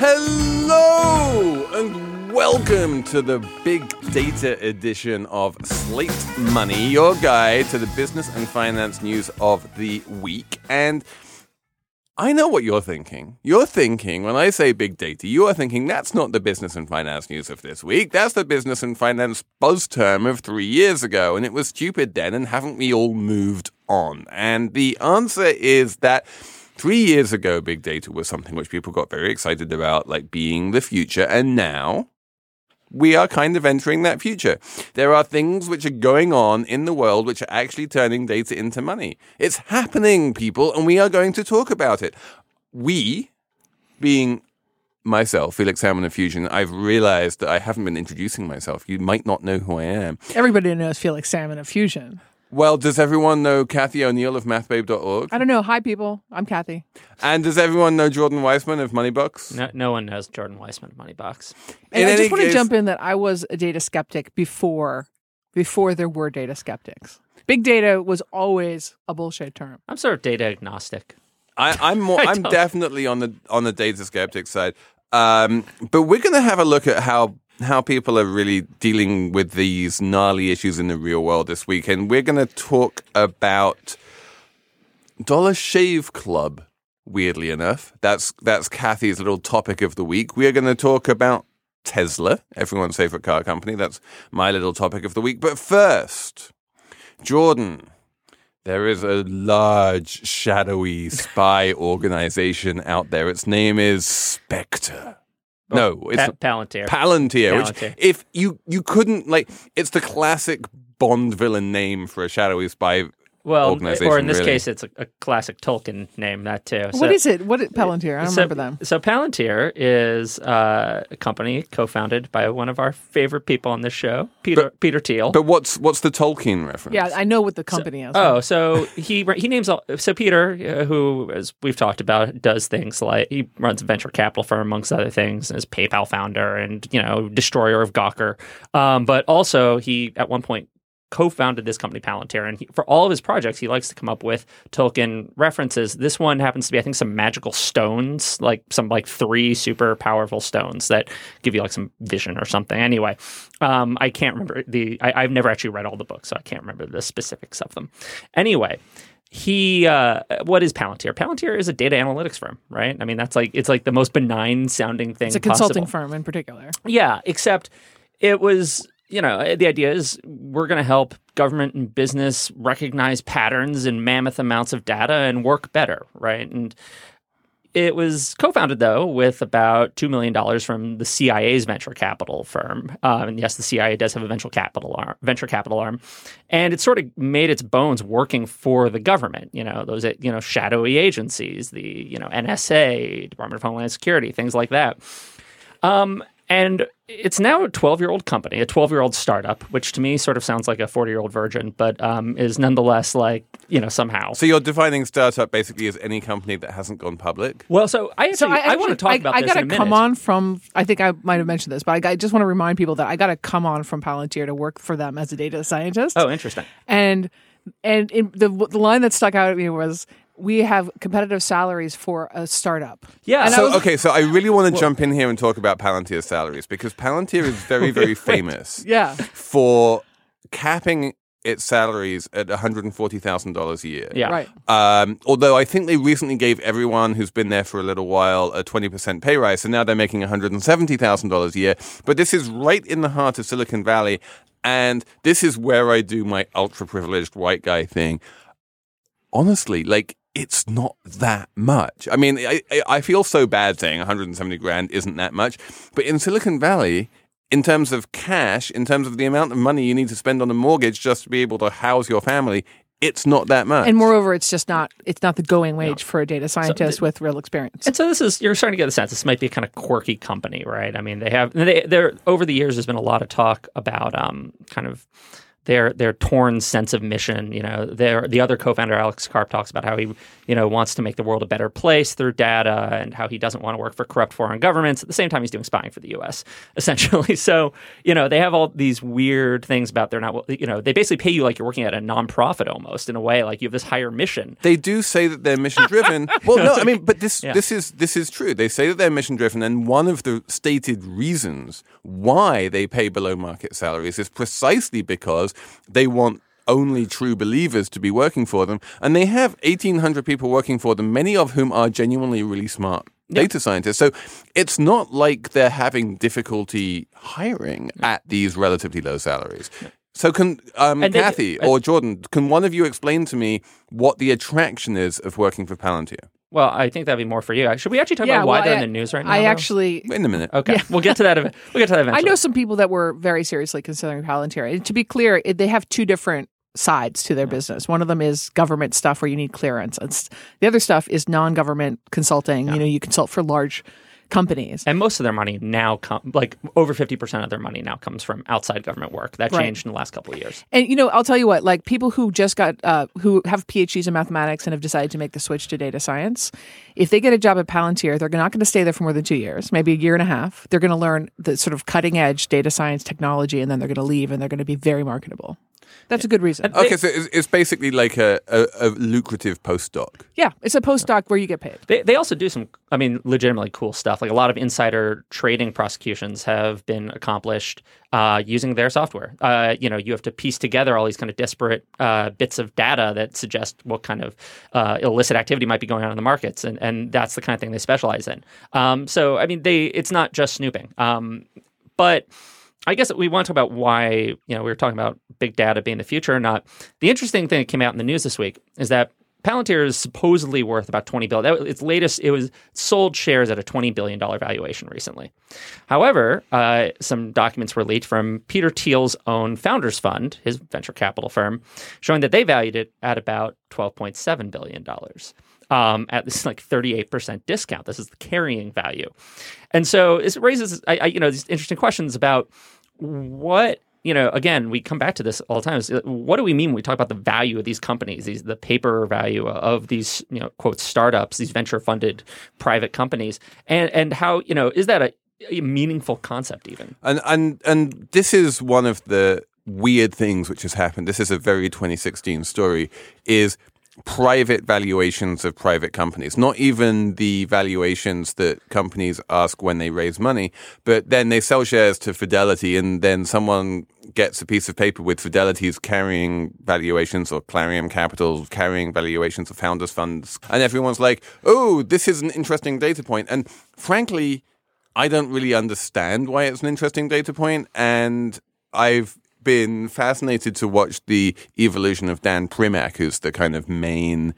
Hello and welcome to the Big Data edition of Slate Money, your guide to the business and finance news of the week. And I know what you're thinking. You're thinking, when I say big data, you are thinking that's not the business and finance news of this week. That's the business and finance buzz term of three years ago. And it was stupid then. And haven't we all moved on? And the answer is that Three years ago, big data was something which people got very excited about, like being the future. And now we are kind of entering that future. There are things which are going on in the world which are actually turning data into money. It's happening, people, and we are going to talk about it. We, being myself, Felix Salmon of Fusion, I've realized that I haven't been introducing myself. You might not know who I am. Everybody knows Felix Salmon of Fusion. Well, does everyone know Cathy O'Neil of mathbabe.org? I don't know. Hi, people. I'm Cathy. And does everyone know Jordan Weissmann of Moneybox? No, no one knows Jordan Weissmann of Moneybox. And In I just want to jump in that I was a data skeptic before before there were data skeptics. Big data was always a bullshit term. I'm sort of data agnostic. I, I'm more. I I'm don't- definitely on the on the data skeptic side. Um, but we're going to have a look at how how people are really dealing with these gnarly issues in the real world this week, and we're going to talk about Dollar Shave Club. Weirdly enough, that's that's Cathy's little topic of the week. We are going to talk about Tesla, everyone's favorite car company. That's my little topic of the week. But first, Jordan. There is a large, shadowy spy organization out there. Its name is Spectre. Oh, no, it's Pa- Palantir. Palantir. Which, Palantir. if you you couldn't like, it's the classic Bond villain name for a shadowy spy well, organization. or in this really. case, it's a, a classic Tolkien name. That too. So, what is it? What is Palantir? I don't so, remember them. So Palantir is uh, a company co-founded by one of our favorite people on this show, Peter Peter Thiel. But what's what's the Tolkien reference? Yeah, I know what the company is. Oh, so he he names all. So Peter, uh, who as we've talked about, does things like he runs a venture capital firm amongst other things, is PayPal founder and you know destroyer of Gawker. Um, but also he at one point co-founded this company Palantir, and he, for all of his projects, he likes to come up with Tolkien references. This one happens to be, I think, some magical stones, like some like three super powerful stones that give you like some vision or something. Anyway, um, I can't remember the. I, I've never actually read all the books, so I can't remember the specifics of them. Anyway. He, uh, what is Palantir? Palantir is a data analytics firm, right? I mean, that's like it's like the most benign sounding thing. it's a consulting possible. firm in particular. Yeah, except it was, you know, the idea is we're going to help government and business recognize patterns in mammoth amounts of data and work better, right? And it was co-founded though with about two million dollars from the CIA's venture capital firm. Um, and yes, the CIA does have a venture capital arm, venture capital arm, and it sort of made its bones working for the government. You know, those you know shadowy agencies, the you know NSA, Department of Homeland Security, things like that. Um, and it's now a 12 year old company, a 12 year old startup, which to me sort of sounds like a 40 year old virgin, but um, is nonetheless like, you know, somehow. So you're defining startup basically as any company that hasn't gone public. well, so I actually, So I, want to talk I, about I this gotta in a minute. come on from. I think I might have mentioned this, but I, got- I just want to remind people that I got to come on from Palantir to work for them as a data scientist. Oh, interesting. and and in the the line that stuck out at me was we have competitive salaries for a startup. Yeah. And I So was- okay, so I really want to jump in here and talk about Palantir's salaries because Palantir is very, very famous Yeah. for capping its salaries at $140,000 a year. Yeah. Right. Um, although I think they recently gave everyone who's been there for a little while a 20% pay rise. So now they're making $170,000 a year. But this is right in the heart of Silicon Valley. And this is where I do my ultra privileged white guy thing. Honestly, like, it's not that much. I mean, I, I- I feel so bad saying 170 grand isn't that much. But in Silicon Valley, in terms of cash, in terms of the amount of money you need to spend on a mortgage just to be able to house your family, it's not that much. And moreover, it's just not it's not the going wage for a data scientist with real experience. And so this is you're starting to get the sense this might be a kind of quirky company, right? I mean, they have they they're over the years there's been a lot of talk about um kind of their their torn sense of mission. You know, their the other co-founder Alex Karp talks about how he you know wants to make the world a better place through data and how he doesn't want to work for corrupt foreign governments. At the same time, he's doing spying for the U.S. essentially. So you know they have all these weird things about they're not you know they basically pay you like you're working at a nonprofit almost in a way like you have this higher mission. they do say that they're mission driven. well, no, I mean, but this Yeah. this is this is true. They say that they're mission driven, and one of the stated reasons why they pay below market salaries is precisely because they want only true believers to be working for them, and they have eighteen hundred people working for them, many of whom are genuinely really smart. Data scientists. So it's not like they're having difficulty hiring at these relatively low salaries. So can um, Cathy or Jordan, can one of you explain to me what the attraction is of working for Palantir? Well, I think that'd be more for you. Should we actually talk yeah, about why well, they're I- in the news right now? I though? actually In a minute. Okay, we'll get to that. ev- We'll get to that I know some people that were very seriously considering Palantir. And to be clear, it, they have two different sides to their business. One of them is government stuff where you need clearance. It's, the other stuff is non-government consulting. You know, you consult for large companies. And most of their money now come like over fifty percent of their money now comes from outside government work. That Right. changed in the last couple of years. And you know, I'll tell you what, like people who just got uh, who have PhDs in mathematics and have decided to make the switch to data science, if they get a job at Palantir, they're not going to stay there for more than two years, maybe a year and a half. They're going to learn the sort of cutting edge data science technology, and then they're going to leave, and they're going to be very marketable. That's a good reason. Okay, so it's, it's basically like a, a, a lucrative postdoc. yeah, it's a postdoc where you get paid. They they also do some, I mean, legitimately cool stuff. Like a lot of insider trading prosecutions have been accomplished uh, using their software. Uh, you know, you have to piece together all these kind of disparate uh, bits of data that suggest what kind of uh, illicit activity might be going on in the markets, and and that's the kind of thing they specialize in. Um, so, I mean, they it's not just snooping, um, but. I guess we want to talk about why, you know, we were talking about big data being the future or not. The interesting thing that came out in the news this week is that Palantir is supposedly worth about 20 billion. That, its latest, it was sold shares at a 20 billion dollar valuation recently. However, uh, some documents were leaked from Peter Thiel's own Founders Fund, his venture capital firm, showing that they valued it at about 12.7 billion dollars. Um, at this like 38% discount. This is the carrying value. And so it raises, I, I, you know, these interesting questions about what you know again we come back to this all the time is uh, what do we mean when we talk about the value of these companies these the paper value of these you know quote startups these venture funded private companies and and how you know is that a, a meaningful concept even And and and this is one of the weird things which has happened. This is a very 2016 story. Is private valuations of private companies, not even the valuations that companies ask when they raise money, but then they sell shares to Fidelity, and then someone gets a piece of paper with Fidelity's carrying valuations or Clarion Capital carrying valuations of founders funds, and everyone's like, "Oh, this is an interesting data point." And frankly, I don't really understand why it's an interesting data point, and I've been fascinated to watch the evolution of Dan Primack, who's the kind of main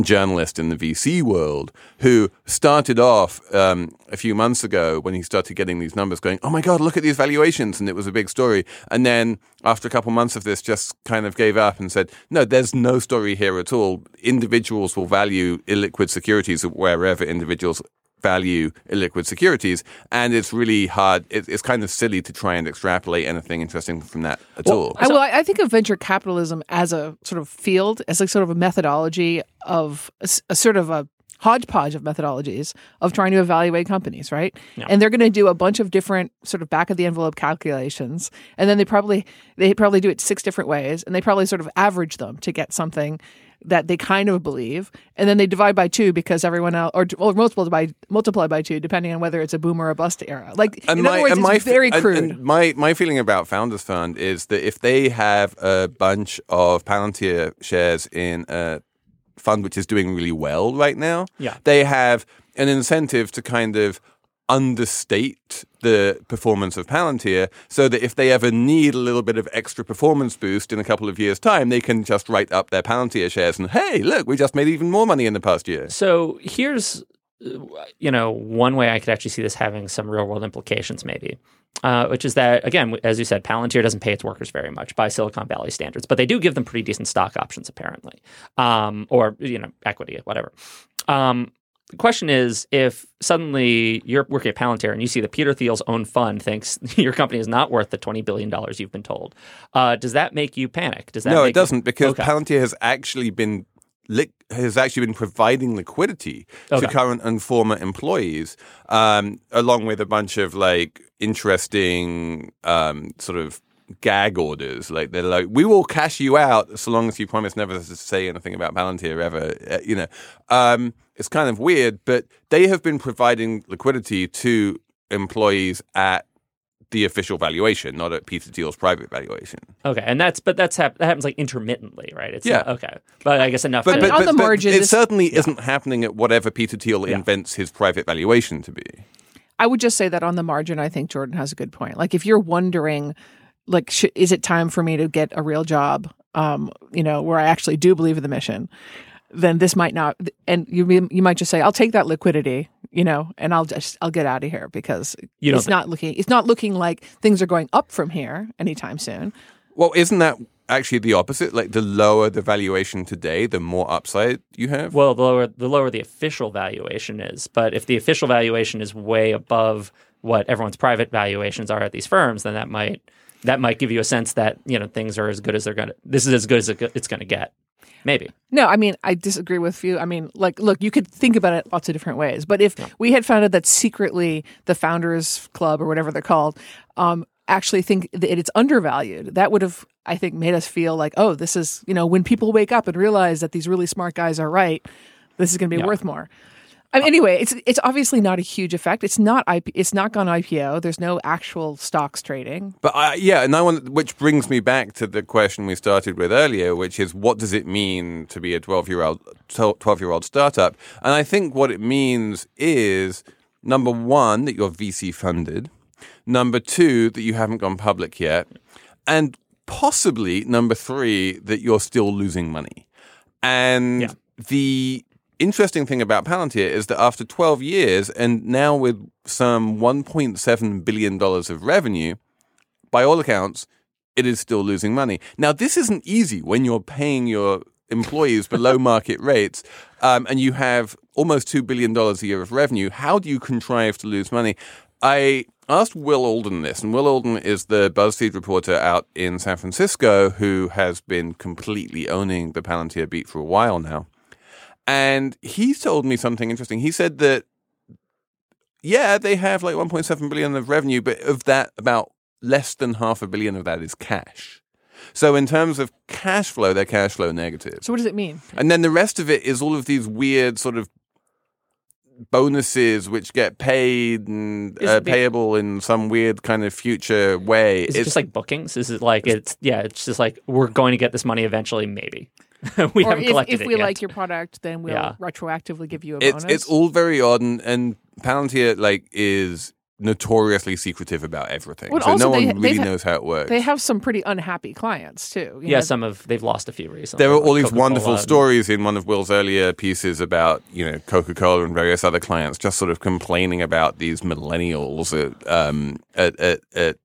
journalist in the VC world, who started off um, a few months ago when he started getting these numbers going, oh my God, look at these valuations. And it was a big story. And then after a couple months of this, just kind of gave up and said, no, there's no story here at all. Individuals will value illiquid securities wherever individuals value illiquid securities, and it's really hard. It, it's kind of silly to try and extrapolate anything interesting from that at all. I, well, I I think of venture capitalism as a sort of field, as like sort of a methodology of a sort of a hodgepodge of methodologies of trying to evaluate companies, right? And they're going to do a bunch of different sort of back of the envelope calculations, and then they probably they probably do it six different ways, and they probably sort of average them to get something that they kind of believe, and then they divide by two because everyone else, or, or multiple by multiply by two, depending on whether it's a boom or a bust era. Like in other words, it's fe- very crude. and my my feeling about Founders Fund is that if they have a bunch of Palantir shares in a fund which is doing really well right now, Yeah. they have an incentive to kind of understate the performance of Palantir so that if they ever need a little bit of extra performance boost in a couple of years time they can just write up their Palantir shares and hey look we just made even more money in the past year So here's, you know, one way I could actually see this having some real world implications, maybe, uh, which is that, again, as you said, Palantir doesn't pay its workers very much by Silicon Valley standards, but they do give them pretty decent stock options, apparently, um, or, you know, equity, whatever. Um, the question is if suddenly you're working at Palantir and you see that Peter Thiel's own fund thinks your company is not worth the $20 billion you've been told, uh, does that make you panic? Does that no, make it doesn't because Okay. Palantir has actually been li- has actually been providing liquidity Okay. to current and former employees, um, along with a bunch of like interesting um, sort of gag orders. Like they're like, we will cash you out so long as you promise never to say anything about Palantir ever. Uh, you know, um, it's kind of weird, but they have been providing liquidity to employees at the official valuation, not at Peter Thiel's private valuation. Okay, and that's but that's hap- that happens like intermittently, right? It's Yeah. not- okay, but I guess enough. But, to- mean, but, on the but margin, it this- certainly isn't happening at whatever Peter Thiel Yeah. invents his private valuation to be. I would just say that on the margin, I think Jordan has a good point. Like if you're wondering, like, sh- is it time for me to get a real job? Um, you know, where I actually do believe in the mission, then this might not. And you you might just say, I'll take that liquidity, you know, and I'll just I'll get out of here because You don't it's think- not looking it's not looking like things are going up from here anytime soon. Well, isn't that actually the opposite? Like the lower the valuation today, the more upside you have. well, the lower the lower the official valuation is, but if the official valuation is way above what everyone's private valuations are at these firms, then that might that might give you a sense that you know things are as good as they're gonna. This is as good as it's gonna get. Maybe. No, I mean, I disagree with you. I mean, like, look, you could think about it lots of different ways. But if we had found out that secretly the Founders Club or whatever they're called um, actually think that it's undervalued, that would have, I think, made us feel like, oh, this is, you know, when people wake up and realize that these really smart guys are right, this is going to be Yeah. worth more. I mean, anyway, it's it's obviously not a huge effect. It's not IP, it's not gone IPO. There's no actual stocks trading. But I, yeah, and I want, which brings me back to the question we started with earlier, which is what does it mean to be a twelve year old twelve year old startup? And I think what it means is number one that you're VC funded, number two that you haven't gone public yet, and possibly number three that you're still losing money. And Yeah. the interesting thing about Palantir is that after 12 years and now with some 1.7 billion dollars of revenue, by all accounts, it is still losing money. Now, this isn't easy when you're paying your employees below market rates um, and you have almost $2 billion a year of revenue. How do you contrive to lose money? I asked Will Alden this, and Will Alden is the BuzzFeed reporter out in San Francisco who has been completely owning the Palantir beat for a while now. And he told me something interesting. He said that, yeah, they have like 1.7 billion of revenue, but of that, about less than half a billion of that is cash. So in terms of cash flow, they're cash flow negative. So what does it mean? And then the rest of it is all of these weird sort of bonuses which get paid and uh, be- payable in some weird kind of future way. Is it just like bookings? Is it like it's yeah? It's just like we're going to get this money eventually, maybe. we or haven't if, collected if it we yet. like your product, then we'll Yeah. retroactively give you a it's bonus. it's all very odd and, and Palantir like is notoriously secretive about everything. Well, so also no one they- really they've- knows how it works. They have some pretty unhappy clients too. you yeah, know. some of they've lost a few recently. There are like all these Coca-Cola wonderful and- stories in one of Will's earlier pieces about, you know, Coca Cola and various other clients just sort of complaining about these millennials at, um, at, at, at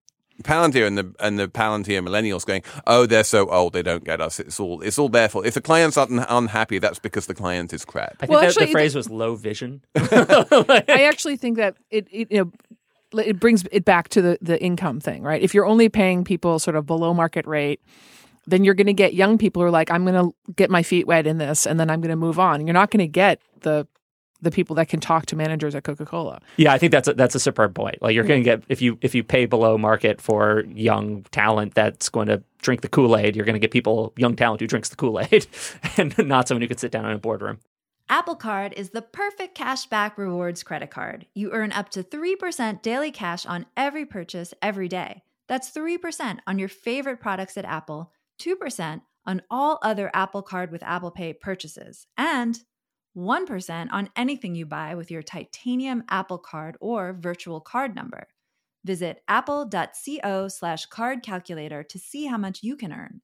Palantir and the and the Palantir millennials going, oh, they're so old, they don't get us. It's all it's all their fault. If the client's un- unhappy, that's because the client is crap. I think Well, that actually, the phrase was low vision. I actually think that it, it you know it brings it back to the the income thing, right? If you're only paying people sort of below market rate, then you're going to get young people who are like, I'm going to get my feet wet in this, and then I'm going to move on. You're not going to get the the people that can talk to managers at Coca Cola. Yeah, I think that's a, that's a superb point. Like you're going to get if you if you pay below market for young talent that's going to drink the Kool Aid, you're going to get people young talent who drinks the Kool Aid, and not someone who could sit down in a boardroom. Apple Card is the perfect cashback rewards credit card. You earn up to 3% daily cash on every purchase every day. That's 3% on your favorite products at Apple, 2% on all other Apple Card with Apple Pay purchases, and 1% on anything you buy with your titanium Apple Card or virtual card number. Visit apple.co slash card calculator to see how much you can earn.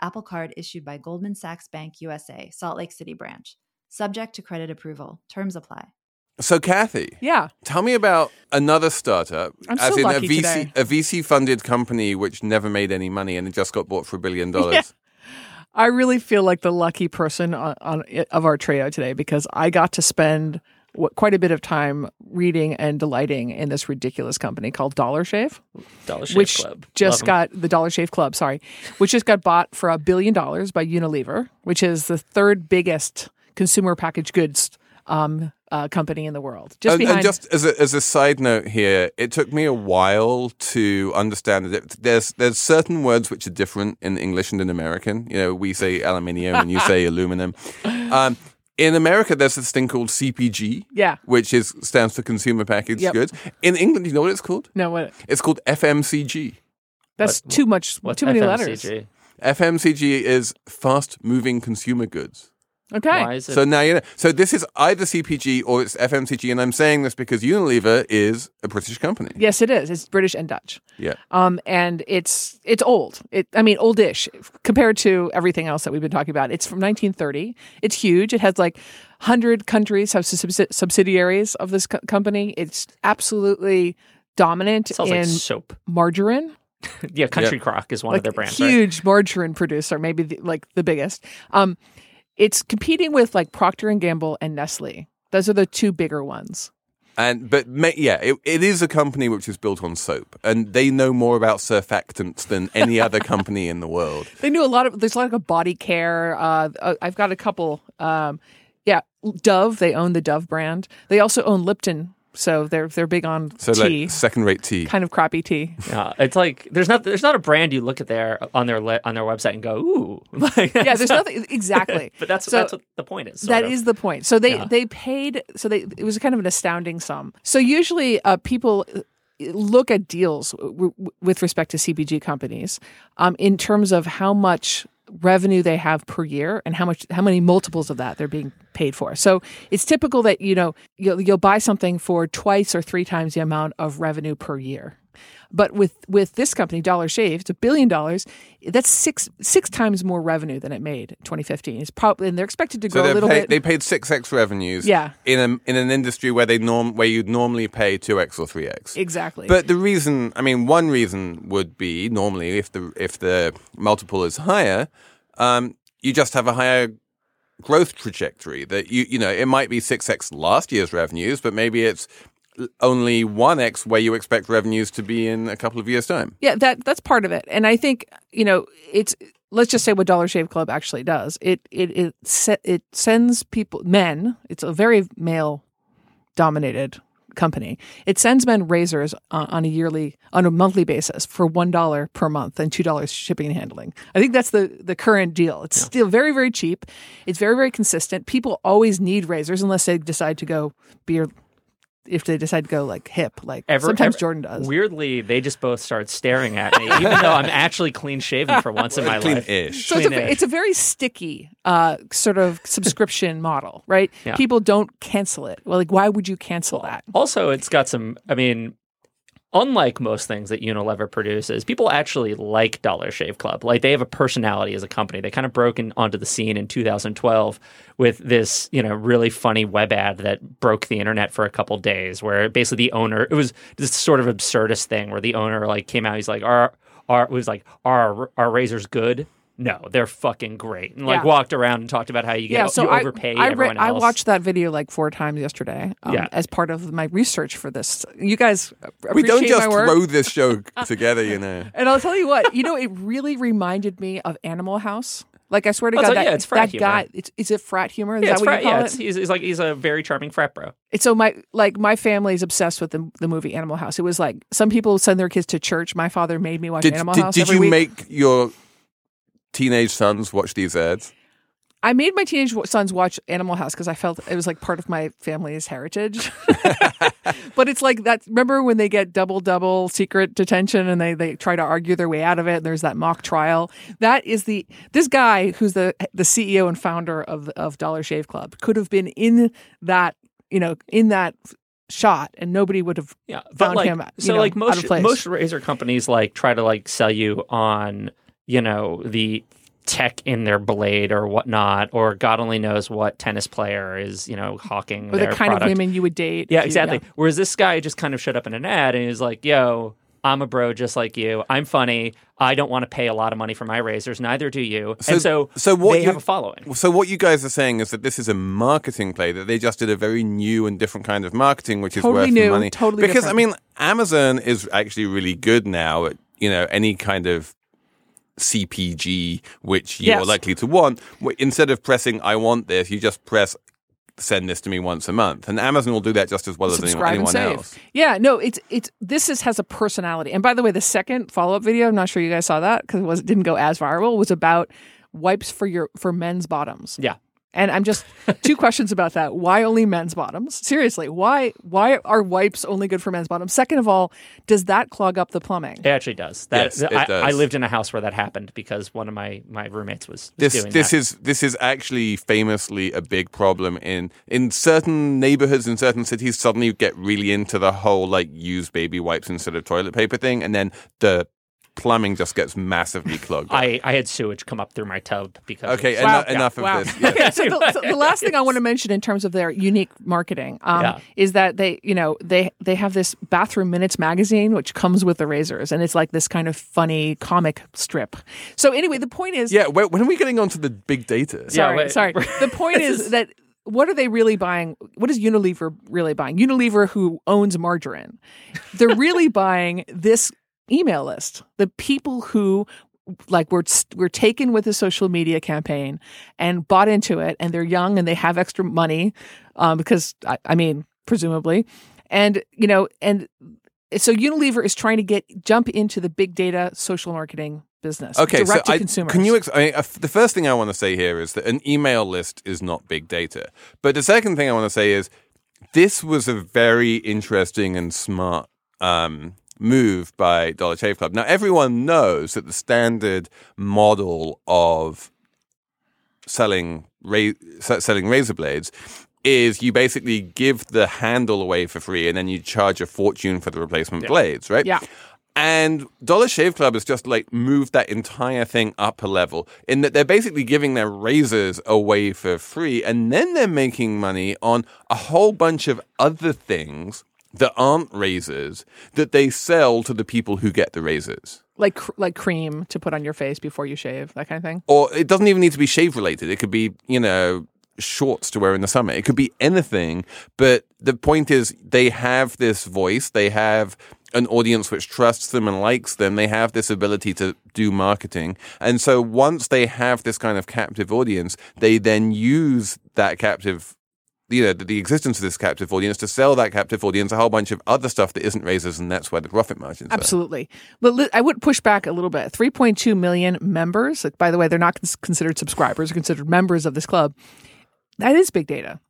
Apple Card issued by Goldman Sachs Bank USA, Salt Lake City branch. Subject to credit approval. Terms apply. So, Cathy, Yeah. tell me about another startup, I'm as so in a VC, today. a VC funded company which never made any money and it just got bought for a billion dollars. I really feel like the lucky person on, on of our trio today because I got to spend what, quite a bit of time reading and delighting in this ridiculous company called Dollar Shave, Dollar Shave which Club. just got the Dollar Shave Club, sorry, which just got bought for a billion dollars by Unilever, which is the third biggest consumer packaged goods um, uh, company in the world. Just and, and just as a, as a side note here, it took me a while to understand that it- there's there's certain words which are different in English and in American. You know, we say aluminium and you say aluminum. Um, in America, there's this thing called CPG, yeah, which is stands for consumer packaged Yep. goods. In England, you know what it's called? no, what? It's called FMCG. That's too much, What's too many letters. FMCG? FMCG is fast moving consumer goods. Okay, Why is it? So now you know. So this is either CPG or it's FMCG, and I'm saying this because Unilever is a British company. yes, it is. It's British and Dutch. Yeah. um, and it's it's old. It, I mean, oldish compared to everything else that we've been talking about. It's from 1930. It's huge. It has like hundred countries have subsi- subsidiaries of this co- company. It's absolutely dominant It smells in like soap. margarine. Yeah, Country Crock is one like of their brands. right? huge margarine producer, maybe the, like the biggest. Um, it's competing with like Procter and Gamble and Nestle. Those are the two bigger ones. And but yeah, it, it is a company which is built on soap, and they know more about surfactants than any other company in the world. They knew a lot of. There's a lot of body care. Uh, uh, I've got a couple. Um, yeah, Dove. They own the Dove brand. They also own Lipton, so they're they're big on So tea, like second-rate tea. kind of crappy tea. Yeah, it's like there's not there's not a brand you look at their on their le- on their website and go ooh. Like, Yeah, there's nothing exactly. But that's So- that's what the point is. That sort is the point. So they Yeah. they paid. So they it was kind of an astounding sum. So usually uh, people look at deals w- w- with respect to CPG companies um, in terms of how much revenue they have per year and how much how many multiples of that they're being paid for. So it's typical that you know you'll, you'll buy something for twice or three times the amount of revenue per year. But with with this company, Dollar Shave, it's a billion dollars. That's six six times more revenue than it made in 2015. It's probably and they're expected to So grow a little paid, bit. they paid six x revenues. Yeah. In a in an industry where they norm where you'd normally pay two x or three x. exactly. But the reason, I mean, one reason would be normally if the if the multiple is higher, um, you just have a higher growth trajectory. That you you know it might be six x last year's revenues, but maybe it's only one x where you expect revenues to be in a couple of years' time. Yeah, that that's part of it. And I think, you know, it's let's just say what Dollar Shave Club actually does. It it it se- it sends people men, it's a very male dominated company. It sends men razors on, on a yearly on a monthly basis for $1 per month and $2 shipping and handling. I think that's the the current deal. It's still very very cheap. It's very very consistent. People always need razors unless they decide to go beer if they decide to go like hip like Ever- sometimes ever- Jordan does. Weirdly, they just both start staring at me, even though I'm actually clean shaven for once in my life. Clean-ish. So it's a, Clean-ish. it's a very sticky uh, sort of subscription model, right? Yeah. People don't cancel it. Well, like, why would you cancel that? Also, it's got some. I mean, unlike most things that Unilever produces, people actually like Dollar Shave Club. Like they have a personality as a company. They kind of broke in, onto the scene in 2012 with this, you know, really funny web ad that broke the internet for a couple days, where basically the owner it was this sort of absurdist thing where the owner like came out, he's like, "Are are was like, are our razors good?" No, they're fucking great, and like Yeah. walked around and talked about how you get yeah, so you I, overpay I, everyone I else. watched that video like four times yesterday um, Yeah. as part of my research for this. You guys appreciate We don't just my work. throw this show together, you know. And I'll tell you what, you know, it really reminded me of Animal House. Like I swear to Oh, God, so, that, yeah, it's frat that humor. guy. It's, is it frat humor? Is Yeah, that it's what frat, you call yeah it? it's, he's, he's like he's a very charming frat bro. It's so my like my family is obsessed with the the movie Animal House. It was like some people send their kids to church. My father made me watch Did, Animal did, House did every you week. make your teenage sons watch these ads? I made my teenage sons watch Animal House because I felt it was like part of my family's heritage. but it's like that. Remember when they get double double secret detention and they they try to argue their way out of it? And there's that mock trial. That is the this guy who's the the CEO and founder of of Dollar Shave Club could have been in that you know in that shot and nobody would have Yeah, found like, him. so know, like out most of place. most razor companies like try to like sell you on you know the tech in their blade or whatnot, or God only knows what tennis player is you know hawking or the their kind product. of women you would date. Yeah, if you- exactly. Whereas this guy just kind of showed up in an ad and he was like, "Yo, I'm a bro just like you. I'm funny. I don't want to pay a lot of money for my razors. Neither do you." So- and so, so what they you- have a following. So what you guys are saying is that this is a marketing play that they just did a very new and different kind of marketing, which is worth new, money. totally because different. I mean, Amazon is actually really good now at you know any kind of CPG which you are likely to want. Instead of pressing "I want this," you just press "Send this to me once a month," and Amazon will do that just as well as anyone, subscribe and anyone save. else. Yeah, no, it's it's this is has a personality. And by the way, the second follow up video, I'm not sure you guys saw that because it was it didn't go as viral. Was about wipes for your for men's bottoms. Yeah. And I'm just two questions about that. Why only men's bottoms? Seriously, why why are wipes only good for men's bottoms? Second of all, does that clog up the plumbing? It actually does. That, Yes, it I, does. I lived in a house where that happened because one of my, my roommates was, was This doing this that. is this is actually famously a big problem in in certain neighborhoods in certain cities. Suddenly, you get really into the whole like use baby wipes instead of toilet paper thing, and then the plumbing just gets massively clogged. I, I had sewage come up through my tub because okay, of- eno- Wow. enough Wow. of this. Yeah. Okay, so the, so the last thing I want to mention in terms of their unique marketing um, Yeah. is that they, you know, they they have this bathroom minutes magazine which comes with the razors, and it's like this kind of funny comic strip. So anyway, the point is, Yeah, when, when are we getting onto the big data? sorry, wait. sorry. The point is is- that what are they really buying? What is Unilever really buying? Unilever, who owns margarine, they're really buying this email list. The people who like were were taken with a social media campaign and bought into it, and they're young and they have extra money um, because I, I mean, presumably, and you know, and so Unilever is trying to get jump into the big data social marketing business. Okay, direct so to I, consumers. can you? Ex- I mean, uh, the first thing I want to say here is that an email list is not big data. But the second thing I want to say is this was a very interesting and smart um, move by Dollar Shave Club. Now, everyone knows that the standard model of selling ra- selling razor blades is you basically give the handle away for free and then you charge a fortune for the replacement blades, right? Yeah. And Dollar Shave Club has just like moved that entire thing up a level in that they're basically giving their razors away for free and then they're making money on a whole bunch of other things that aren't um razors that they sell to the people who get the razors. like cr- like cream to put on your face before you shave, that kind of thing. Or it doesn't even need to be shave related. It could be, you know, shorts to wear in the summer. It could be anything. But the point is, they have this voice. They have an audience which trusts them and likes them. They have this ability to do marketing. And so once they have this kind of captive audience, they then use that captive. You know, the, the existence of this captive audience to sell that captive audience a whole bunch of other stuff that isn't razors, and that's where the profit margins are. Absolutely. But I would push back a little bit. 3.2 million members. By the way, they're not cons- considered subscribers, they're considered members of this club. That is big data.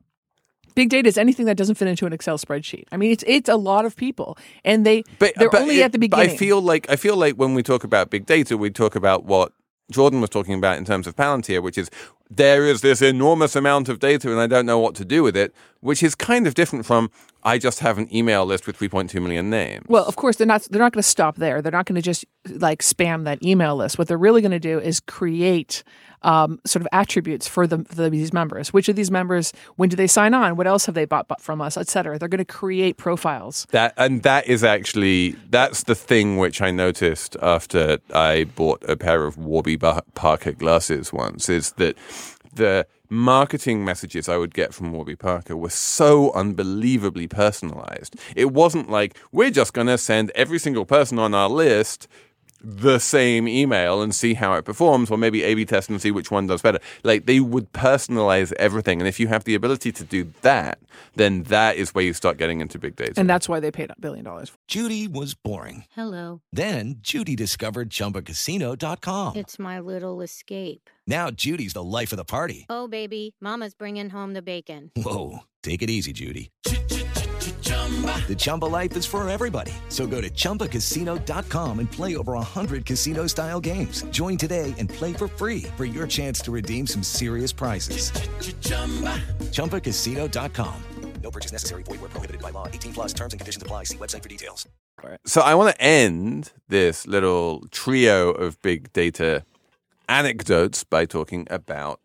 Big data is anything that doesn't fit into an Excel spreadsheet. I mean, it's it's a lot of people, and they but, they're but only it- at the but beginning. I feel like I feel like when we talk about big data, we talk about what Jordan was talking about in terms of Palantir, which is there is this enormous amount of data and I don't know what to do with it, which is kind of different from I just have an email list with 3.2 million names. Well, of course, they're not. They're not going to stop there. They're not going to just like spam that email list. What they're really going to do is create um, sort of attributes for the, the these members. Which of these members? When do they sign on? What else have they bought, bought from us, et cetera? They're going to create profiles. That and that is actually that's the thing which I noticed after I bought a pair of Warby Parker glasses once is that the marketing messages I would get from Warby Parker were so unbelievably personalized. It wasn't like we're just going to send every single person on our list the same email and see how it performs, or maybe A/B test and see which one does better. Like they would personalize everything, and if you have the ability to do that, then that is where you start getting into big data. And that's why they paid a billion dollars. Judy was boring. Hello. Then Judy discovered ChumbaCasino.com. It's my little escape. Now Judy's the life of the party. Oh, baby, Mama's bringing home the bacon. Whoa, take it easy, Judy. The Chumba life is for everybody. So go to ChumbaCasino.com and play over 100 casino-style games. Join today and play for free for your chance to redeem some serious prizes. ChumbaCasino.com. No purchase necessary. Void where prohibited by law. 18 plus terms and conditions apply. See website for details. So I want to end this little trio of big data anecdotes by talking about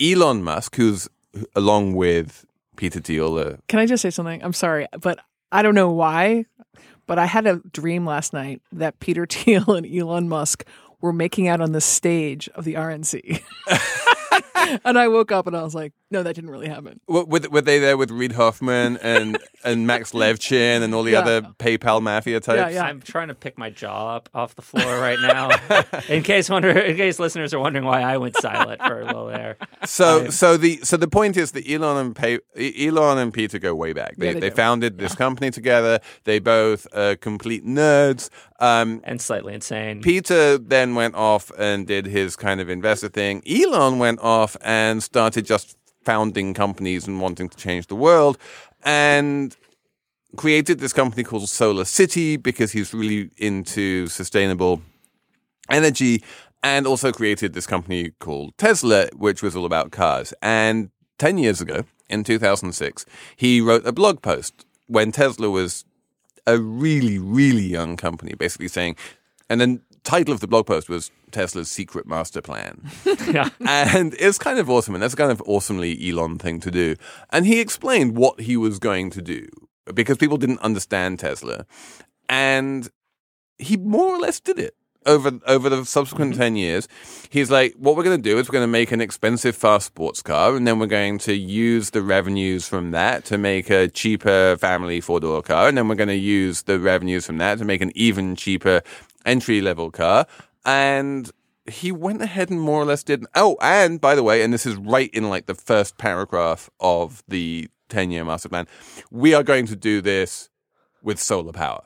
Elon Musk, who's along with Peter uh, Can I just say something? I'm sorry, but I don't know why, but I had a dream last night that Peter Thiel and Elon Musk were making out on the stage of the RNC. and I woke up and I was like, no, that didn't really happen. were, were were they there with Reid Hoffman and and Max Levchin and all the Yeah. other PayPal mafia types? yeah. yeah. I'm trying to pick my jaw up off the floor right now. in case wonder, in case listeners are wondering why I went silent for a little there. So so the so the point is that Elon and Pay, Elon and Peter go way back. They Yeah, they they founded this company together. They both are complete nerds. Um, And slightly insane. Peter then went off and did his kind of investor thing. Elon went off and started just founding companies and wanting to change the world and created this company called Solar City because he's really into sustainable energy and also created this company called Tesla, which was all about cars. And 10 years ago, in 2006, he wrote a blog post when Tesla was a really, really young company, basically saying, and then title of the blog post was Tesla's secret master plan. Yeah. and it's kind of awesome, and that's a kind of awesomely Elon thing to do. And he explained what he was going to do because people didn't understand Tesla, and he more or less did it over over the subsequent mm-hmm. 10 years he's like what we're going to do is we're going to make an expensive fast sports car and then we're going to use the revenues from that to make a cheaper family four door car and then we're going to use the revenues from that to make an even cheaper entry level car and he went ahead and more or less did oh and by the way and this is right in like the first paragraph of the 10 year master plan we are going to do this with solar power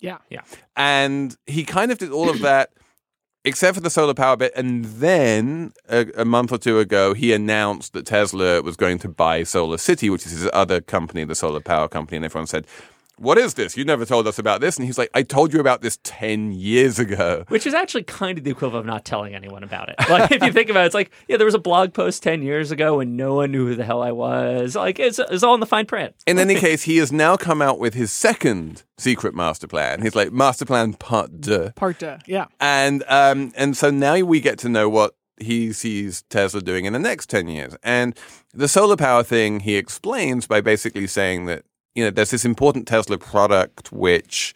Yeah. Yeah. and he kind of did all of that except for the solar power bit and then a, a month or two ago he announced that tesla was going to buy solar city which is his other company the solar power company and everyone said what is this you never told us about this and he's like i told you about this 10 years ago Which is actually kind of the equivalent of not telling anyone about it. Like if you think about it, it's like, yeah, there was a blog post ten years ago and no one knew who the hell I was. Like it's, it's all in the fine print. in any case he has now come out with his second secret master plan he's like master plan part deux Part uh, yeah. and um, and so now we get to know what he sees Tesla doing in the next ten years. And the solar power thing he explains by basically saying that you know there's this important Tesla product which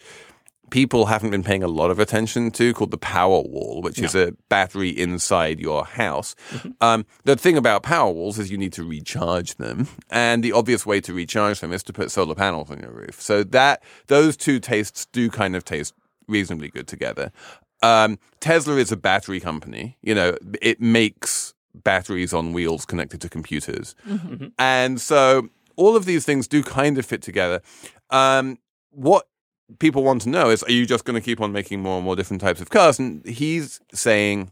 people haven't been paying a lot of attention to called the power wall which is a battery inside your house. Um, the thing about power walls is you need to recharge them and the obvious way to recharge them is to put solar panels on your roof. So that those two tastes do kind of taste reasonably good together. Um, Tesla is a battery company. You know, it makes batteries on wheels connected to computers. And so all of these things do kind of fit together. Um, what people want to know is are you just going to keep on making more and more different types of cars? And he's saying,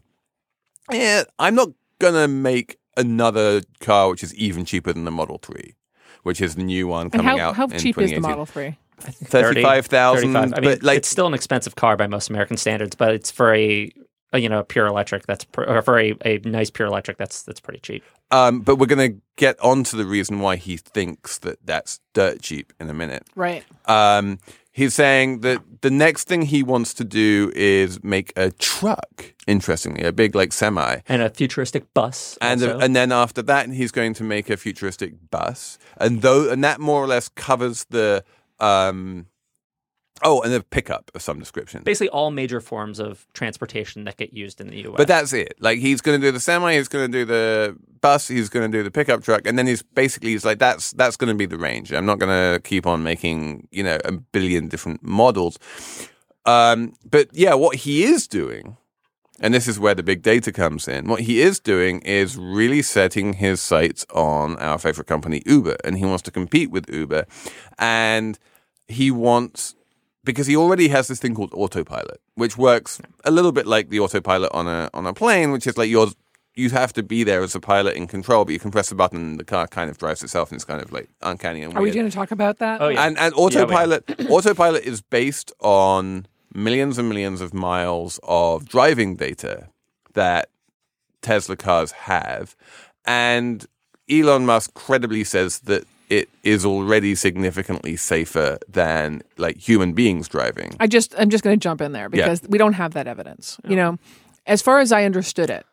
yeah, I'm not going to make another car which is even cheaper than the Model 3. Which is the new one And coming how, out. how in cheap is the Model 3? 35,000. 35. I mean, but like, it's still an expensive car by most American standards, but it's for a, a you know, a pure electric that's pr- or for a, a nice pure electric that's that's pretty cheap. Um, but we're going to get on to the reason why he thinks that that's dirt cheap in a minute. Right. Um, he's saying that the next thing he wants to do is make a truck. Interestingly, a big like semi, And a futuristic bus. and also. and then after that, he's going to make a futuristic bus, and though and that more or less covers the um, oh, and a pickup of some description. basically all major forms of transportation that get used in the U.S. But that's it. Like he's going to do the semi, he's going to do the bus, he's going to do the pickup truck, and then he's basically he's like that's that's going to be the range. I'm not going to keep on making you know a billion different models. Um, but yeah, what he is doing, and this is where the big data comes in. What he is doing is really setting his sights on our favorite company, Uber, and he wants to compete with Uber, and he wants because he already has this thing called autopilot, which works a little bit like the autopilot on a on a plane, which is like yours. You have to be there as a pilot in control, but you can press a button and the car kind of drives itself, and it's kind of like uncanny and Are we weird. going to talk about that? Oh, yeah. And and we are. autopilot autopilot is based on millions and millions of miles of driving data that Tesla cars have, and Elon Musk credibly says that it is already significantly safer than like human beings driving. I just I'm just going to jump in there because we don't have that evidence. You know, as far as I understood it,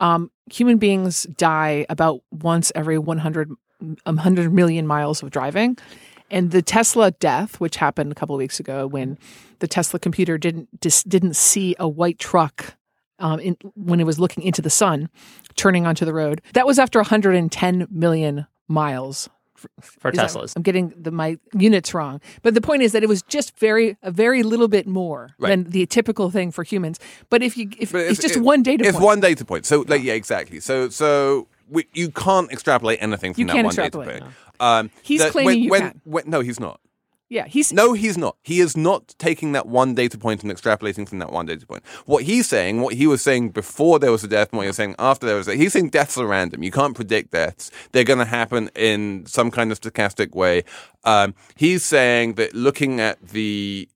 um, human beings die about once every 100, 100 million miles of driving. And the Tesla death, which happened a couple of weeks ago when the Tesla computer didn't dis, didn't see a white truck um, in, when it was looking into the sun, turning onto the road, that was after 110 million miles for Teslas. I'm getting the my units wrong, but the point is that it was just very a very little bit more Right. than the typical thing for humans. But if you if But it's, just it- one data point. It's point, one data point. So, like, yeah, exactly. So, so we, you can't extrapolate anything from You that one data point. Um, He's that claiming when, you when, can. when- no, he's not. Yeah, he's No, he's not. He is not taking that one data point and extrapolating from that one data point. What he's saying, what he was saying before there was a death, and what was saying after there was a he's saying deaths are random. You can't predict deaths. They're going to happen in some kind of stochastic way. Um, he's saying that looking at the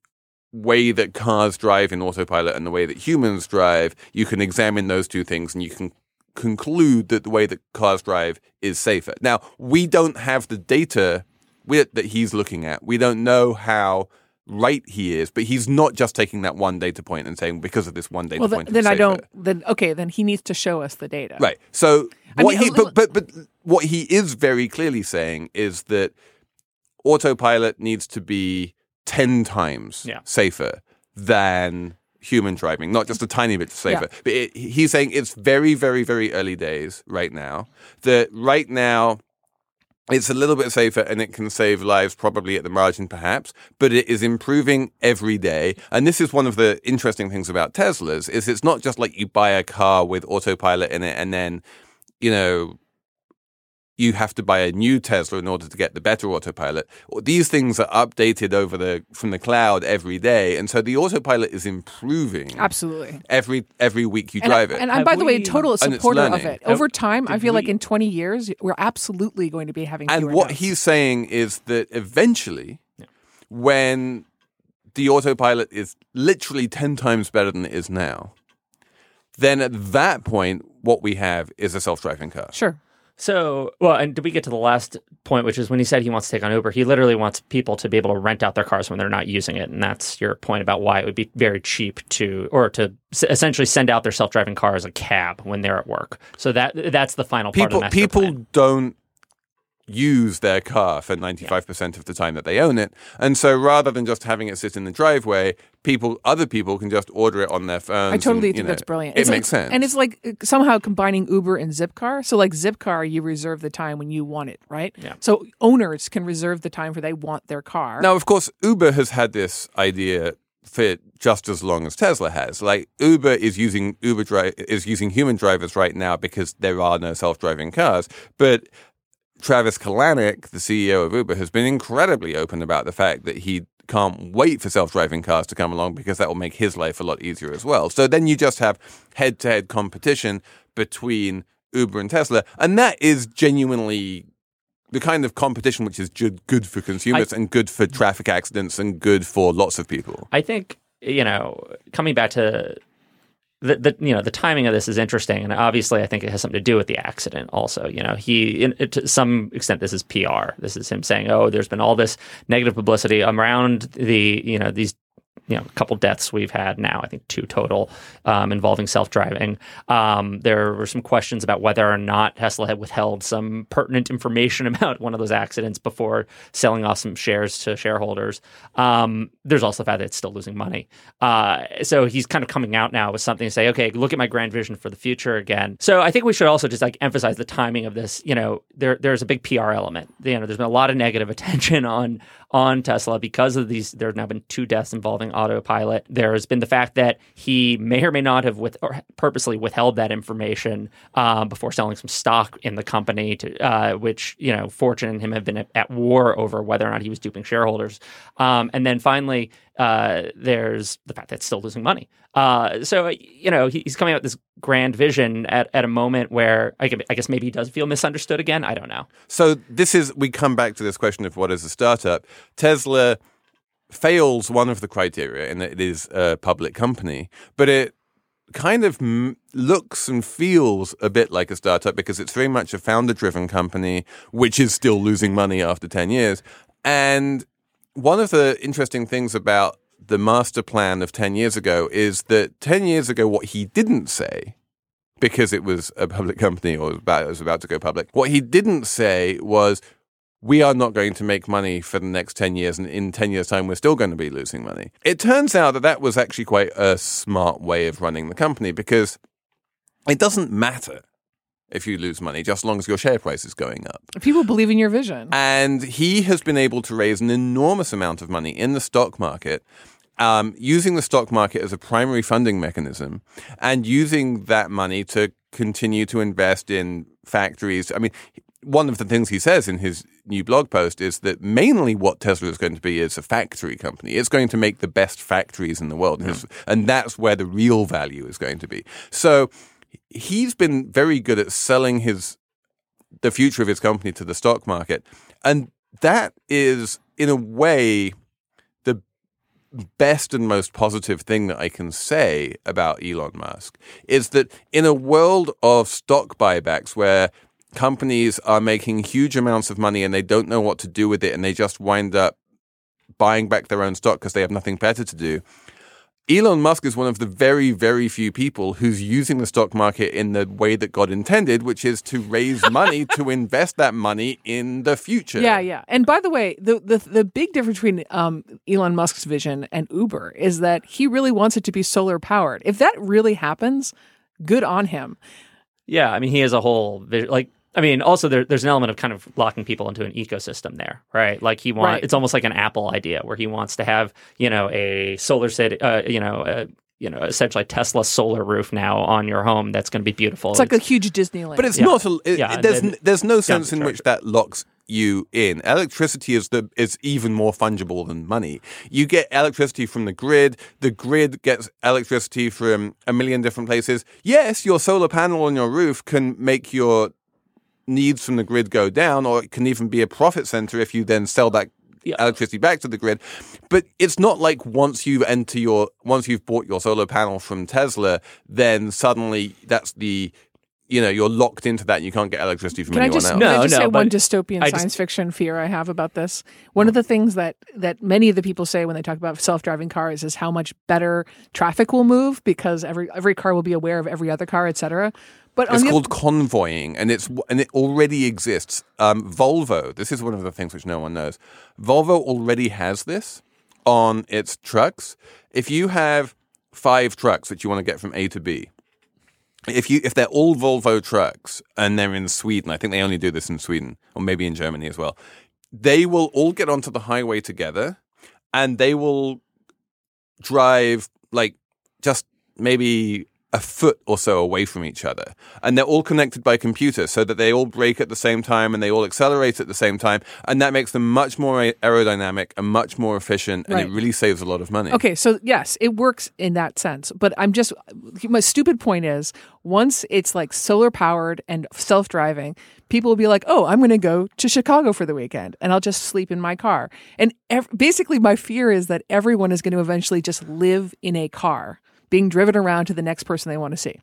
way that cars drive in autopilot and the way that humans drive, you can examine those two things and you can conclude that the way that cars drive is safer. Now, we don't have the data with, that he's looking at. We don't know how right he is, but he's not just taking that one data point and saying because of this one data well. Point. then it's I don't. Then okay, then he needs to show us the data. Right. So I what mean, he but, but but what he is very clearly saying is that autopilot needs to be 10 times Yeah. safer than human driving, not just a tiny bit safer. But it, he's saying it's very very very early days right now. That right now it's a little bit safer and it can save lives probably at the margin perhaps but it is improving every day. And this is one of the interesting things about teslas is it's not just like you buy a car with autopilot in it and then you know you have to buy a new Tesla in order to get the better autopilot. These things are updated over the from the cloud every day, and so the autopilot is improving Absolutely. every every week you And, drive it. and I'm, Have by the way, we- total it's supporter of it. Over time, I did feel like in 20 years, we're absolutely going to be having. And what deaths. he's saying is that eventually, when the autopilot is literally 10 times better than it is now, then at that point, what we have is a self driving car. sure. So, well, and did we get to the last point, which is when he said he wants to take on Uber, he literally wants people to be able to rent out their cars when they're not using it. And that's your point about why it would be very cheap to, or to s- essentially send out their self driving car as a cab when they're at work. So that that's the final part People, of the master people plan. don't use their car for 95% of the time that they own it. And so rather than just having it sit in the driveway, people, other people can just order it on their phones. I totally and, think know, that's brilliant. It It's makes like, sense. And it's like uh, somehow combining Uber and Zipcar. So like Zipcar, you reserve the time when you want it, right? Yeah. So owners can reserve the time for they want their car. Now, of course, Uber has had this idea for just as long as Tesla has. Like Uber is using Uber dri- is using human drivers right now because there are no self-driving cars. But Travis Kalanick, the CEO of Uber, has been incredibly open about the fact that he can't wait for self-driving cars to come along because that will make his life a lot easier as well. So then you just have head-to-head competition between Uber and Tesla, and that is genuinely the kind of competition which is good for consumers and good for traffic accidents and good for lots of people. I think you know, coming back to the, the you know the timing of this is interesting, and obviously I think it has something to do with the accident. Also, you know, he in, to some extent this is PR. This is him saying, "Oh, there's been all this negative publicity around the you know these." You know, a couple deaths we've had now. I think two total um, involving self-driving. Um, there were some questions about whether or not Tesla had withheld some pertinent information about one of those accidents before selling off some shares to shareholders. Um, there's also the fact that it's still losing money. Uh, so he's kind of coming out now with something to say, okay, look at my grand vision for the future again. So I think we should also just like emphasize the timing of this. You know, there there's a big PR element. You know, there's been a lot of negative attention on on Tesla because of these. There have now been two deaths involving autopilot. There has been the fact that he may or may not have with purposely withheld that information um, before selling some stock in the company, to uh, which you know Fortune and him have been at, at war over whether or not he was duping shareholders. Um, and then finally, uh, there's the fact that it's still losing money. Uh, so you know he, he's coming out with this grand vision at, at a moment where I, I guess maybe he does feel misunderstood again. I don't know. So this is we come back to this question of what is a startup. Tesla fails one of the criteria in that it is a public company, but it kind of m- looks and feels a bit like a startup because it's very much a founder driven company which is still losing money after 10 years. And one of the interesting things about the master plan of 10 years ago is that 10 years ago what he didn't say because it was a public company or about, was about to go public. What he didn't say was, we are not going to make money for the next 10 years, and in 10 years' time, we're still going to be losing money. It turns out that that was actually quite a smart way of running the company because it doesn't matter if you lose money, just as long as your share price is going up. People believe in your vision. And he has been able to raise an enormous amount of money in the stock market, um, using the stock market as a primary funding mechanism and using that money to continue to invest in factories. I mean, one of the things he says in his new blog post is that mainly what Tesla is going to be is a factory company. It's going to make the best factories in the world. And his- And that's where the real value is going to be. So he's been very good at selling his the future of his company to the stock market. And that is, in a way, the best and most positive thing that I can say about Elon Musk is that in a world of stock buybacks where companies are making huge amounts of money and they don't know what to do with it and they just wind up buying back their own stock because they have nothing better to do. Elon Musk is one of the very, very few people who's using the stock market in the way that God intended, which is to raise money to invest that money in the future. Yeah, yeah. And by the way, the the, the big difference between um, Elon Musk's vision and Uber is that he really wants it to be solar powered. If that really happens, good on him. Yeah, I mean, he has a whole vi- like. I mean, also there, there's an element of kind of locking people into an ecosystem there, right? Like he wants, Right. it's almost like an Apple idea where he wants to have, you know, a solar city, uh, you know, a, you know, essentially Tesla solar roof now on your home that's going to be beautiful. It's like a huge Disneyland. But it's Yeah. not. A, it, Yeah, there's then- n- there's no sense the in which that locks you in. Electricity is the is even more fungible than money. You get electricity from the grid. The grid gets electricity from a million different places. Yes, your solar panel on your roof can make your needs from the grid go down, or it can even be a profit center if you then sell that Yeah. electricity back to the grid. But it's not like once you enter your once you've bought your solar panel from Tesla, then suddenly that's the you know you're locked into that and you can't get electricity from Can I anyone just, else. can I No, just no, say one dystopian I science just- fiction fear I have about this? One of the things that, that many of the people say when they talk about self driving cars is how much better traffic will move because every every car will be aware of every other car, et cetera. But It's called convoying, and it's and it already exists. Um, Volvo. This is one of the things which no one knows. Volvo already has this on its trucks. If you have five trucks that you want to get from A to B, if you if they're all Volvo trucks and they're in Sweden, I think they only do this in Sweden or maybe in Germany as well. They will all get onto the highway together, and they will drive like just maybe a foot or so away from each other. And they're all connected by computer so that they all brake at the same time and they all accelerate at the same time. And that makes them much more aerodynamic and much more efficient. And it really saves a lot of money. Okay, so yes, it works in that sense. But I'm just, my stupid point is once it's like solar powered and self driving, people will be like, oh, I'm going to go to Chicago for the weekend and I'll just sleep in my car. And ev- basically, my fear is that everyone is going to eventually just live in a car, being driven around to the next person they want to see.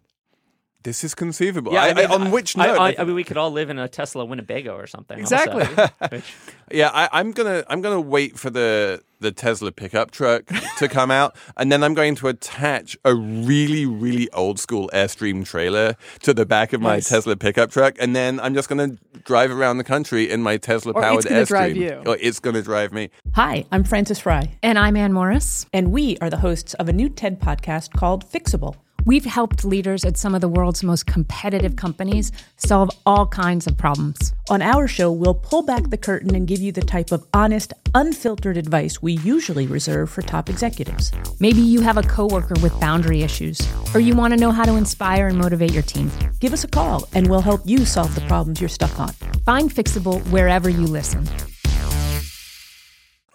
This is conceivable. Yeah, I, I mean, I- on which note? I, I- I mean, we could all live in a Tesla Winnebago or something. Exactly. also, Yeah, I, I'm gonna I'm gonna wait for the the Tesla pickup truck to come out, and then I'm going to attach a really really old school Airstream trailer to the back of my Nice. Tesla pickup truck, and then I'm just gonna drive around the country in my Tesla powered it's gonna Airstream. drive you. Or it's gonna drive me. Hi, I'm Frances Frei, And I'm Anne Morriss. and we are the hosts of a new TED podcast called Fixable. We've helped leaders at some of the world's most competitive companies solve all kinds of problems. On our show, we'll pull back the curtain and give you the type of honest, unfiltered advice we usually reserve for top executives. Maybe you have a coworker with boundary issues, or you want to know how to inspire and motivate your team. Give us a call and we'll help you solve the problems you're stuck on. Find Fixable wherever you listen.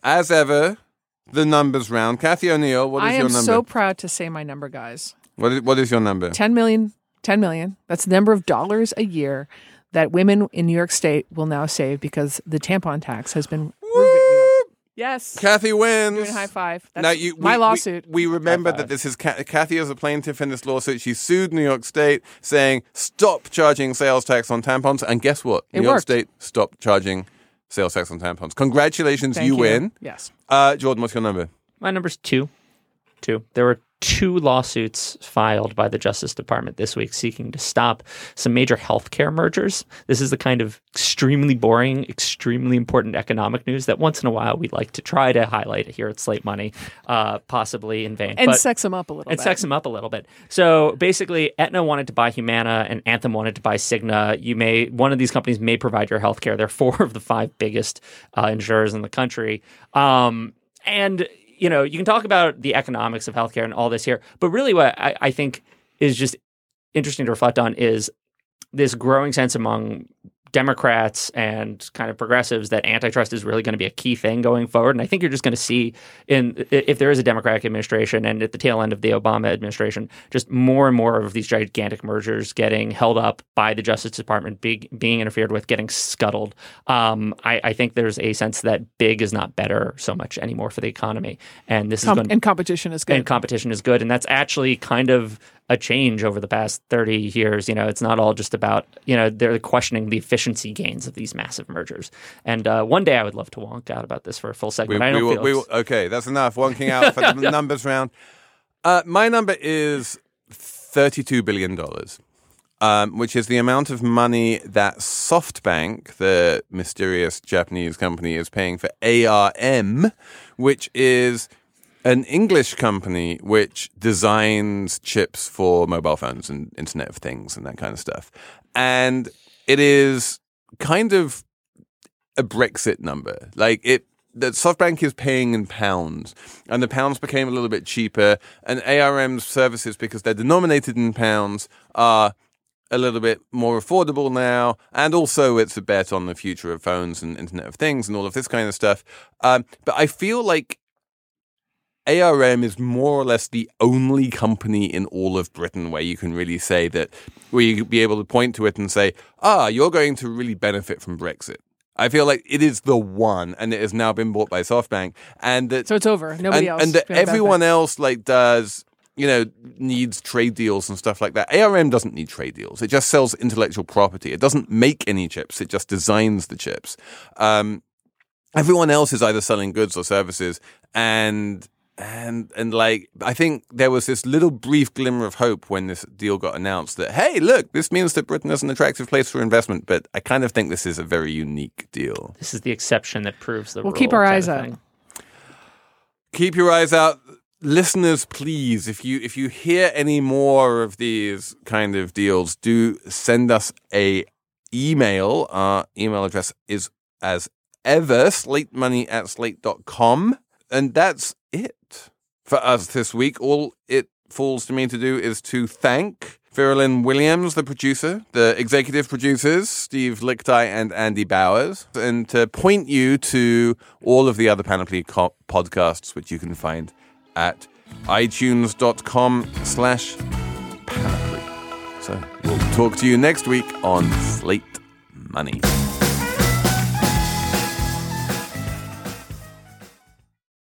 As ever, the numbers round. Cathy O'Neil, what is I your number? I am so proud to say my number, guys. What, is, what is your number? 10 million 10 million that's the number of dollars a year that women in new york state will now save because the tampon tax has been yes Cathy wins. doing a high five that's Now, you, we- my lawsuit We, remember that this is Ca- Cathy as a plaintiff in this lawsuit. She sued New York State, saying stop charging sales tax on tampons. And guess what? It New York worked. State stopped charging sales tax on tampons. Congratulations, you, you. win. yes Uh, Jordan, what's your number? My number's two. Two. There were two lawsuits filed by the Justice Department this week seeking to stop some major healthcare mergers. This is the kind of extremely boring, extremely important economic news that once in a while we like to try to highlight here at Slate Money, uh, possibly in vain. and But- sex them up a little and bit sex them up a little bit. So basically, Aetna wanted to buy Humana, and Anthem wanted to buy Cigna. You may one of these companies may provide your healthcare. They're four of the five biggest uh, insurers in the country, um, and you know you can talk about the economics of healthcare and all this here, but really, what I, I think is just interesting to reflect on is this growing sense among Democrats and kind of progressives that antitrust is really going to be a key thing going forward. And I think you're just going to see in if there is a Democratic administration and at the tail end of the Obama administration, just more and more of these gigantic mergers getting held up by the Justice Department, big, being interfered with, getting scuttled. Um, I, I think there's a sense that big is not better so much anymore for the economy, and this Com- is going and competition is good and competition is good and that's actually kind of a change over the past 30 years you know it's not all just about you know they're questioning the efficiency gains of these massive mergers and uh, one day i would love to wonk out about this for a full segment i don't will, feel we will, okay, that's enough. Wonking out for the numbers round. Uh, my number is thirty-two billion dollars, um, which is the amount of money that SoftBank, the mysterious Japanese company, is paying for ARM, which is an English company which designs chips for mobile phones and Internet of Things and that kind of stuff, and it is kind of a Brexit number. Like it, that SoftBank is paying in pounds, and the pounds became a little bit cheaper, and ARM's services, because they're denominated in pounds, are a little bit more affordable now, and also it's a bet on the future of phones and Internet of Things and all of this kind of stuff. Um, but I feel like ARM is more or less the only company in all of Britain where you can really say that, where you be able to point to it and say, ah, you're going to really benefit from Brexit. I feel like it is the one, and it has now been bought by SoftBank, and that so it's over nobody and, else and that everyone else like does you know needs trade deals and stuff like that. ARM doesn't need trade deals; it just sells intellectual property. It doesn't make any chips; it just designs the chips. Um, everyone else is either selling goods or services, and and and like I think there was this little brief glimmer of hope when this deal got announced that hey, look, this means that Britain is an attractive place for investment. But I kind of think this is a very unique deal. this is the exception that proves the rule. We'll keep our eyes out. keep your eyes out listeners please if you if you hear any more of these kind of deals do send us a email our email address is as ever slate money at slate.com and that's it for us this week all it falls to me to do is to thank Veralyn Williams, the producer, the executive producers, Steve Lickteig and Andy Bowers, and to point you to all of the other Panoply co- podcasts, which you can find at itunes.com slash panoply. So we'll talk to you next week on Slate Money.